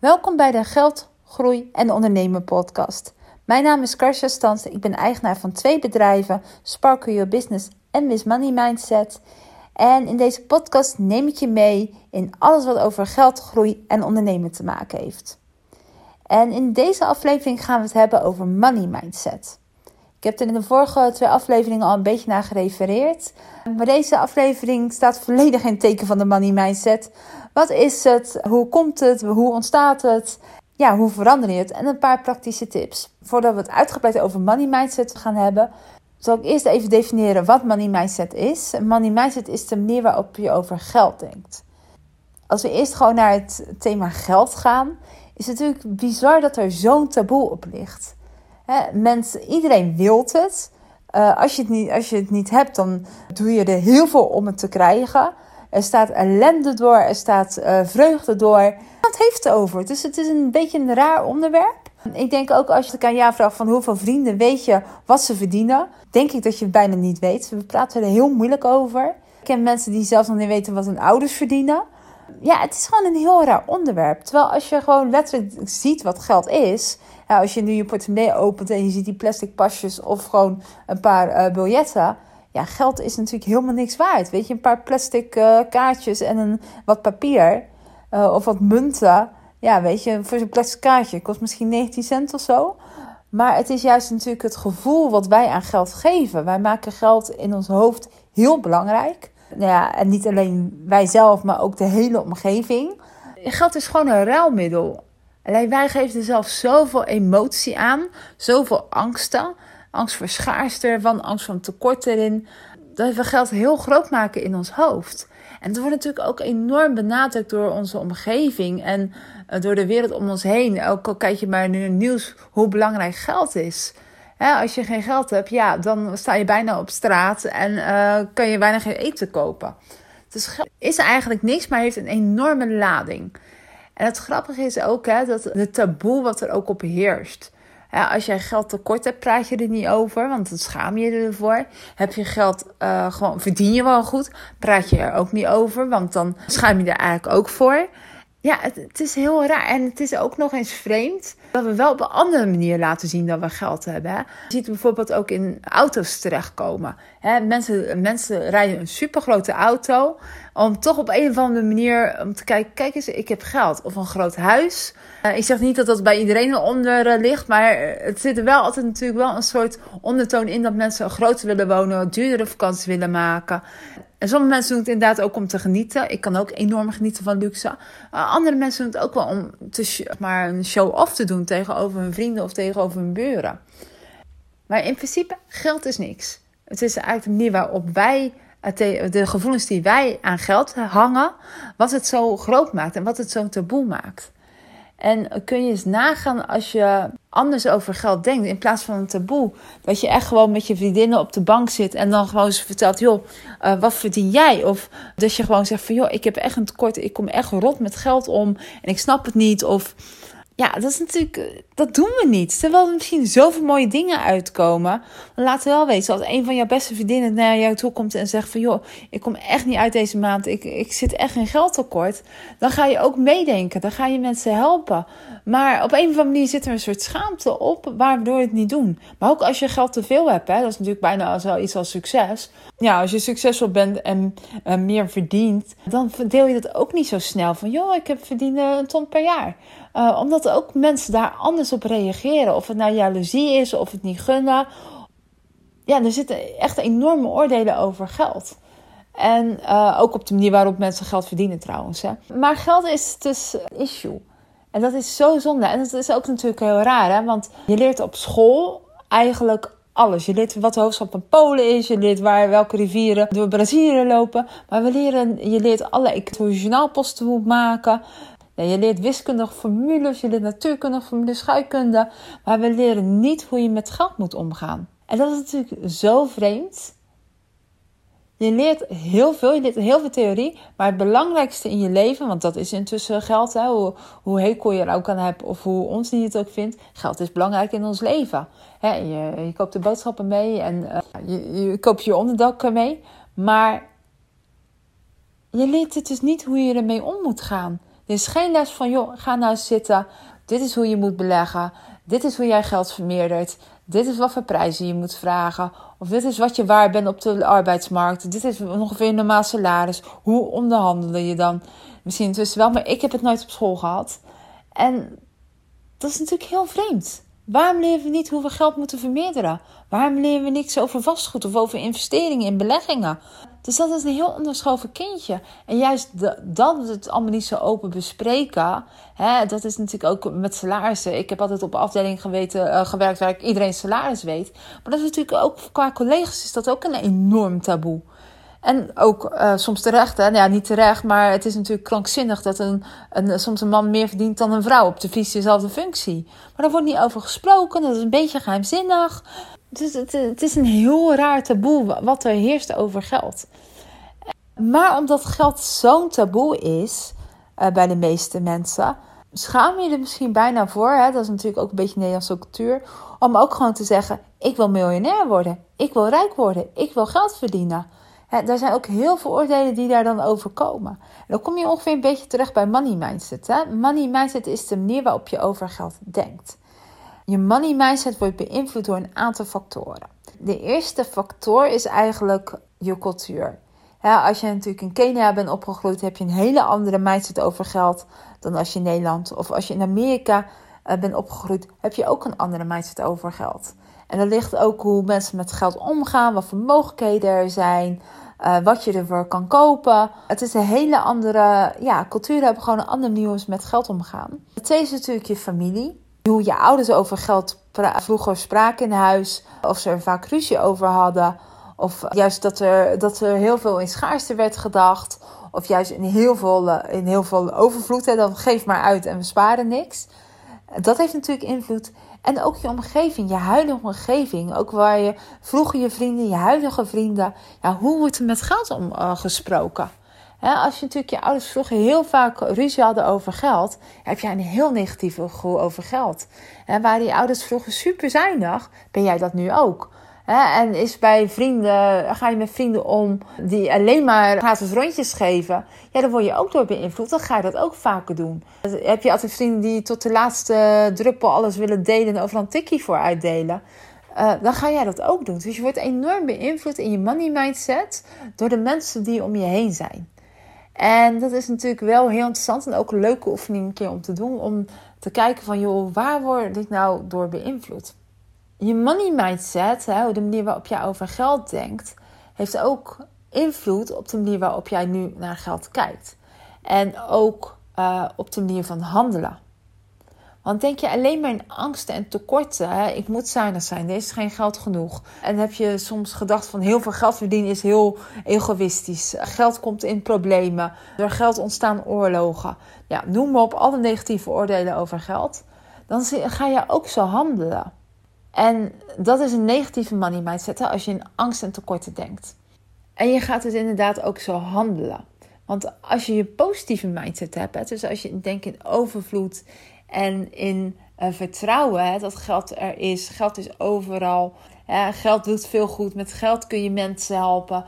Welkom bij de Geld, Groei en Ondernemen podcast. Mijn naam is Karsja Stans. Ik ben eigenaar van twee bedrijven, Sparkle Your Business en Miss Money Mindset. En in deze podcast neem ik je mee in alles wat over geld, groei en ondernemen te maken heeft. En in deze aflevering gaan we het hebben over money mindset. Ik heb er in de vorige twee afleveringen al een beetje naar gerefereerd. Maar deze aflevering staat volledig in het teken van de money mindset. Wat is het? Hoe komt het? Hoe ontstaat het? Ja, hoe verander je het? En een paar praktische tips. Voordat we het uitgebreid over money mindset gaan hebben, zal ik eerst even definiëren wat money mindset is. Money mindset is de manier waarop je over geld denkt. Als we eerst gewoon naar het thema geld gaan, is het natuurlijk bizar dat er zo'n taboe op ligt. Mensen, iedereen wil het. Uh, als, je het niet, als je het niet hebt, dan doe je er heel veel om het te krijgen. Er staat ellende door, er staat uh, vreugde door. Wat heeft het over? Dus het is een beetje een raar onderwerp. Ik denk ook als je aan jou vraagt van hoeveel vrienden weet je wat ze verdienen, denk ik dat je het bijna niet weet. We praten er heel moeilijk over. Ik ken mensen die zelfs nog niet weten wat hun ouders verdienen. Ja, het is gewoon een heel raar onderwerp. Terwijl als je gewoon letterlijk ziet wat geld is. Als je nu je portemonnee opent en je ziet die plastic pasjes of gewoon een paar uh, biljetten ja, geld is natuurlijk helemaal niks waard. Weet je, een paar plastic uh, kaartjes en een, wat papier uh, of wat munten. Ja, weet je, voor zo'n plastic kaartje kost misschien 19 cent of zo. Maar het is juist natuurlijk het gevoel wat wij aan geld geven. Wij maken geld in ons hoofd heel belangrijk. Nou ja, en niet alleen wij zelf, maar ook de hele omgeving. Geld is gewoon een ruilmiddel. Alleen wij geven er zelf zoveel emotie aan, zoveel angsten angst voor schaarste van, angst van tekort erin. Dat we geld heel groot maken in ons hoofd. En het wordt natuurlijk ook enorm benadrukt door onze omgeving en eh, door de wereld om ons heen. Ook al kijk je maar naar nieuws hoe belangrijk geld is. Als je geen geld hebt, ja, dan sta je bijna op straat en uh, kan je bijna geen eten kopen. Dus is eigenlijk niks, maar heeft een enorme lading. En het grappige is ook hè, dat de taboe wat er ook op heerst. Als jij geld tekort hebt, praat je er niet over, want dan schaam je ervoor. Heb je geld uh, gewoon, verdien je wel goed, praat je er ook niet over, want dan schaam je er eigenlijk ook voor. Ja, het, het, is heel raar. En het is ook nog eens vreemd dat we wel op een andere manier laten zien dat we geld hebben. Je ziet bijvoorbeeld ook in auto's terechtkomen. Mensen, mensen rijden een supergrote auto om toch op een of andere manier om te kijken, kijk eens, ik heb geld. Of een groot huis. Uh, ik zeg niet dat dat bij iedereen onder uh, ligt, maar het zit er wel altijd natuurlijk wel een soort ondertoon in dat mensen groter willen wonen, duurdere vakanties willen maken. En sommige mensen doen het inderdaad ook om te genieten. Ik kan ook enorm genieten van luxe. Uh, andere mensen doen het ook wel om te, maar een show-off te doen tegenover hun vrienden of tegenover hun buren. Maar in principe, geld is niks. Het is eigenlijk de manier waarop wij, de gevoelens die wij aan geld hangen, wat het zo groot maakt en wat het zo taboe maakt. En kun je eens nagaan als je anders over geld denkt in plaats van een taboe. Dat je echt gewoon met je vriendinnen op de bank zit en dan gewoon ze vertelt: joh, uh, wat verdien jij? Of dat je gewoon zegt: van joh, ik heb echt een tekort, ik kom echt rot met geld om en ik snap het niet. Of ja, dat is natuurlijk, eh, dat doen we niet. Terwijl er misschien zoveel mooie dingen uitkomen. Dan laat wel weten, als een van jouw beste vriendinnen naar jou toe komt en zegt van... joh, ik kom echt niet uit deze maand, ik, ik zit echt in geldtekort. Dan ga je ook meedenken, dan ga je mensen helpen. Maar op een of andere manier zit er een soort schaamte op, waardoor je het niet doen. Maar ook als je geld te veel hebt, hè, dat is natuurlijk bijna al iets als succes. Ja, als je succesvol bent en meer verdient, dan verdeel je dat ook niet zo snel. Van joh, ik heb verdiend een ton per jaar. Uh, omdat ook mensen daar anders op reageren. Of het nou jaloezie is, of het niet gunnen. Ja, er zitten echt enorme oordelen over geld. En uh, ook op de manier waarop mensen geld verdienen trouwens. Hè. Maar geld is dus issue. En dat is zo zonde. En dat is ook natuurlijk heel raar, hè? want je leert op school eigenlijk alles. Je leert wat de hoofdstad van Polen is, je leert waar, welke rivieren door Brazilië lopen. Maar we leren, je leert alle journaalposten moet maken. Je leert wiskundige formules, je leert natuurkundige formules, scheikunde. Maar we leren niet hoe je met geld moet omgaan. En dat is natuurlijk zo vreemd. Je leert heel veel, je leert heel veel theorie, maar het belangrijkste in je leven, want dat is intussen geld, hè, hoe, hoe hekel je er ook aan hebt of hoe ons niet het ook vindt, geld is belangrijk in ons leven. Hè, je, je koopt de boodschappen mee en uh, je, je koopt je onderdak mee, maar je leert het dus niet hoe je ermee om moet gaan. Is geen les van, joh, ga nou zitten. Dit is hoe je moet beleggen. Dit is hoe jij geld vermeerdert. Dit is wat voor prijzen je moet vragen. Of dit is wat je waar bent op de arbeidsmarkt. Dit is ongeveer een normaal salaris. Hoe onderhandel je dan? Misschien intussen wel, maar ik heb het nooit op school gehad. En dat is natuurlijk heel vreemd. Waarom leren we niet hoe we geld moeten vermeerderen? Waarom leren we niks over vastgoed of over investeringen in beleggingen? Dus dat is een heel onderschoven kindje. En juist dat we het allemaal niet zo open bespreken, hè, dat is natuurlijk ook met salarissen. Ik heb altijd op afdeling geweten, uh, gewerkt waar ik iedereen salaris weet. Maar dat is natuurlijk ook qua collega's is dat ook een enorm taboe. En ook uh, soms terecht, hè? Nou ja, niet terecht, maar het is natuurlijk krankzinnig dat een, een, soms een man meer verdient dan een vrouw op de vies dezelfde functie. Maar daar wordt niet over gesproken, dat is een beetje geheimzinnig. Dus het, het is een heel raar taboe wat er heerst over geld. Maar omdat geld zo'n taboe is uh, bij de meeste mensen, schaam je er misschien bijna voor. Hè? Dat is natuurlijk ook een beetje Nederlandse cultuur. Om ook gewoon te zeggen: Ik wil miljonair worden. Ik wil rijk worden. Ik wil geld verdienen. Hè, daar zijn ook heel veel oordelen die daar dan over komen. En dan kom je ongeveer een beetje terecht bij money mindset. Hè? Money mindset is de manier waarop je over geld denkt. Je money mindset wordt beïnvloed door een aantal factoren. De eerste factor is eigenlijk je cultuur. als je natuurlijk in Kenia bent opgegroeid, heb je een hele andere mindset over geld dan als je in Nederland of als je in Amerika uh, bent opgegroeid, heb je ook een andere mindset over geld. En dat ligt ook hoe mensen met geld omgaan, wat voor mogelijkheden er zijn, uh, wat je ervoor kan kopen. Het is een hele andere ja, cultuur, hebben gewoon een andere manier met geld omgaan. Het tweede is natuurlijk je familie hoe je ouders over geld vroeger spraken in huis. Of ze er vaak ruzie over hadden. Of juist dat er, dat er heel veel in schaarste werd gedacht. Of juist in heel veel, eh, in heel veel overvloed. Hè, dan geef maar uit en we sparen niks. Dat heeft natuurlijk invloed. En ook je omgeving, je huidige omgeving. Ook waar je vroeger je vrienden, je huidige vrienden. Ja, hoe wordt er met geld om uh, gesproken? als je natuurlijk je ouders vroeger heel vaak ruzie hadden over geld, heb jij een heel negatieve gevoel over geld. En waar die ouders vroeger super zuinig, ben jij dat nu ook. En is bij vrienden, ga je met vrienden om die alleen maar gratis rondjes geven, ja, dan word je ook door beïnvloed. Dan ga je dat ook vaker doen. Heb je altijd vrienden die tot de laatste druppel alles willen delen en overal een tikkie voor uitdelen? Uh, dan ga jij dat ook doen. Dus je wordt enorm beïnvloed in je money mindset door de mensen die om je heen zijn. En dat is natuurlijk wel heel interessant en ook een leuke oefening een keer om te doen. Om te kijken van, joh, waar word ik nou door beïnvloed? Je money mindset, hè, de manier waarop jij over geld denkt, heeft ook invloed op de manier waarop jij nu naar geld kijkt. En ook uh, op de manier van handelen. Want denk je alleen maar in angsten en tekorten, ik moet zuinig zijn, er is geen geld genoeg. En heb je soms gedacht van heel veel geld verdienen is heel egoïstisch. Geld komt in problemen, door geld ontstaan oorlogen. Ja, noem maar op alle negatieve oordelen over geld. Dan ga je ook zo handelen. En dat is een negatieve money mindset hè? als je in angst en tekorten denkt. En je gaat dus inderdaad ook zo handelen. Want als je je positieve mindset hebt, hè, dus als je denkt in overvloed en in uh, vertrouwen hè, dat geld er is. Geld is overal. geld doet veel goed. Met geld kun je mensen helpen.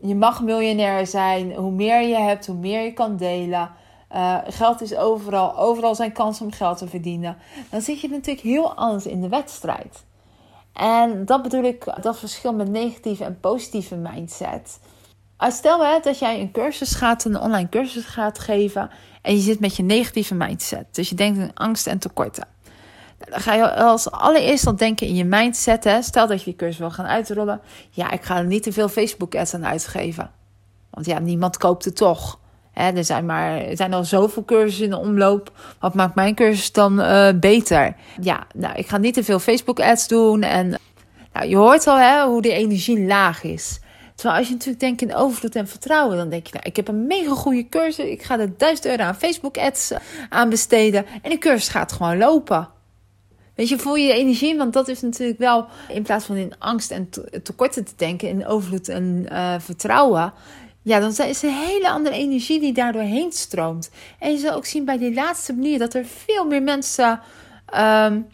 Je mag miljonair zijn. Hoe meer je hebt, hoe meer je kan delen. Uh, geld is overal. Overal zijn kansen om geld te verdienen. Dan zit je natuurlijk heel anders in de wedstrijd. En dat bedoel ik, dat verschil met negatieve en positieve mindset. Stel hè, dat jij een cursus gaat, een online cursus gaat geven. En je zit met je negatieve mindset. Dus je denkt in angst en tekorten. Dan ga je als allereerst al denken in je mindset. Hè. Stel dat je die cursus wil gaan uitrollen. Ja, ik ga er niet te veel Facebook ads aan uitgeven. Want ja, niemand koopt het toch. Hè, er, zijn maar, er zijn al zoveel cursussen in de omloop. Wat maakt mijn cursus dan uh, beter? Ja, nou, ik ga niet te veel Facebook ads doen. En nou, je hoort al hè, hoe die energie laag is. Terwijl als je natuurlijk denkt in overvloed en vertrouwen, dan denk je, nou, ik heb een mega goede cursus. Ik ga er 1000 euro aan Facebook ads eh, aan besteden. En de cursus gaat gewoon lopen. Weet je, voel je energie? Want dat is natuurlijk wel, in plaats van in angst en tekorten te denken, in overvloed en uh, vertrouwen. Ja, dan is een hele andere energie die daardoor heen stroomt. En je zal ook zien bij die laatste manier dat er veel meer mensen um,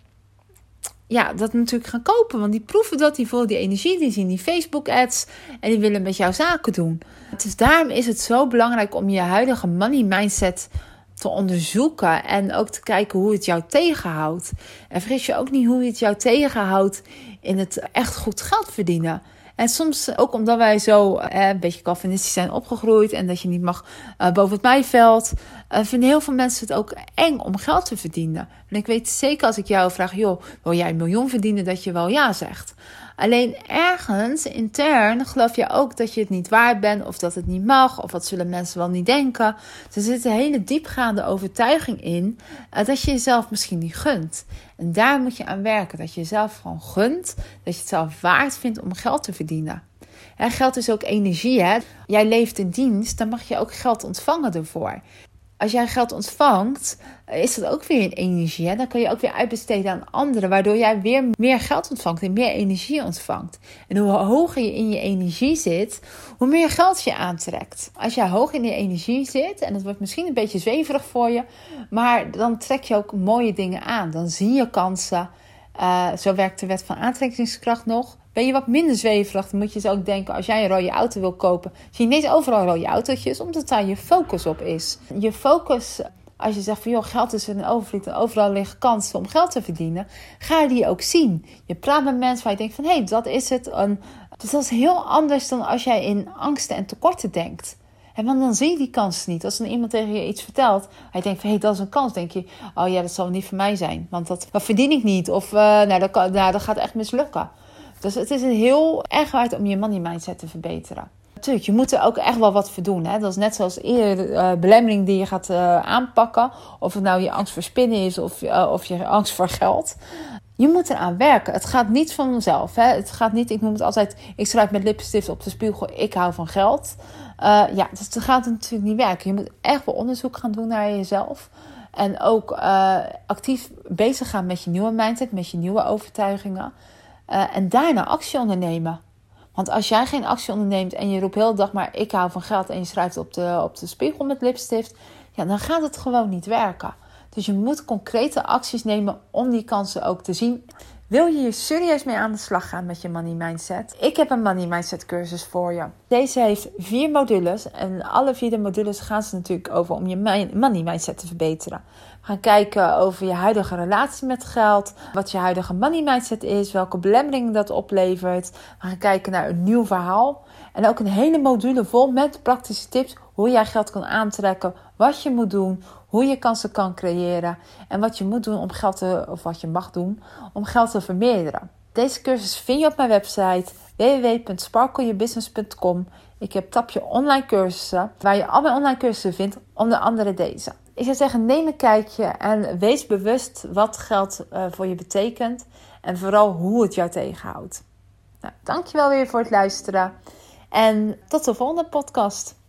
ja, dat natuurlijk gaan kopen. Want die proeven dat, die voelen die energie, die zien die Facebook-ads en die willen met jou zaken doen. Dus daarom is het zo belangrijk om je huidige money mindset te onderzoeken en ook te kijken hoe het jou tegenhoudt. En vergis je ook niet hoe het jou tegenhoudt in het echt goed geld verdienen. En soms ook omdat wij zo eh, een beetje Calvinistisch zijn opgegroeid en dat je niet mag eh, boven het maaiveld, uh, vinden heel veel mensen het ook eng om geld te verdienen. En ik weet zeker als ik jou vraag, joh, wil jij een miljoen verdienen, dat je wel ja zegt. Alleen ergens intern geloof je ook dat je het niet waard bent of dat het niet mag of wat zullen mensen wel niet denken. er zit een hele diepgaande overtuiging in uh, dat je jezelf misschien niet gunt. En daar moet je aan werken. Dat je jezelf gewoon gunt, dat je het zelf waard vindt om geld te verdienen. En geld is ook energie. Hè? Jij leeft in dienst, dan mag je ook geld ontvangen ervoor als jij geld ontvangt, is dat ook weer een energie. Dan kun je ook weer uitbesteden aan anderen, waardoor jij weer meer geld ontvangt en meer energie ontvangt. En hoe hoger je in je energie zit, hoe meer geld je aantrekt. Als jij hoog in je energie zit, en het wordt misschien een beetje zweverig voor je, maar dan trek je ook mooie dingen aan. Dan zie je kansen. Uh, zo werkt de wet van aantrekkingskracht nog. Ben je wat minder zweverig, dan moet je dus ook denken: als jij een rode auto wil kopen, zie je niet overal rode autootjes, omdat daar je focus op is. Je focus, als je zegt van joh, geld is een overvloed en overal liggen kansen om geld te verdienen, ga die ook zien. Je praat met mensen waar je denkt van hé, hey, dat is het. Dus dat is heel anders dan als jij in angsten en tekorten denkt. En want dan zie je die kans niet. Als dan iemand tegen je iets vertelt, hij denkt van hé, hey, dat is een kans. denk je, oh ja, dat zal niet voor mij zijn. Want dat, dat verdien ik niet. Of uh, nou, nou, dat gaat echt mislukken. Dus het is een heel erg hard om je money mindset te verbeteren. Natuurlijk, je moet er ook echt wel wat voor doen. Hè? Dat is net zoals eerder uh, belemmering die je gaat uh, aanpakken. Of het nou je angst voor spinnen is of, uh, of je angst voor geld. Je moet eraan werken. Het gaat niet van mezelf. Hè? Het gaat niet, ik noem het altijd, ik schrijf met lipstift op de spiegel, ik hou van geld. ja, dus dat gaat natuurlijk niet werken. Je moet echt wel onderzoek gaan doen naar jezelf. En ook actief bezig gaan met je nieuwe mindset, met je nieuwe overtuigingen. Uh, en daarna actie ondernemen. Want als jij geen actie onderneemt en je roept heel de dag maar ik hou van geld en je schrijft op de, op de spiegel met lipstift, ja, dan gaat het gewoon niet werken. Dus je moet concrete acties nemen om die kansen ook te zien. Wil je hier serieus mee aan de slag gaan met je money mindset? Ik heb een money mindset cursus voor je. Deze heeft vier modules en alle vier de modules gaan ze natuurlijk over om je money mindset te verbeteren. Gaan kijken over je huidige relatie met geld, wat je huidige money mindset is, welke belemmeringen dat oplevert. We gaan kijken naar een nieuw verhaal en ook een hele module vol met praktische tips hoe jij geld kan aantrekken, wat je moet doen, hoe je kansen kan creëren en wat je moet doen om geld te, of wat je mag doen om geld te vermeerderen. Deze cursus vind je op mijn website www.sparkleyourbusiness.com. Ik heb tapje online cursussen waar je al mijn online cursussen vindt, onder andere deze. Ik zou zeggen, neem een kijkje en wees bewust wat geld uh, voor je betekent en vooral hoe het jou tegenhoudt. Nou, dankjewel weer voor het luisteren en tot de volgende podcast.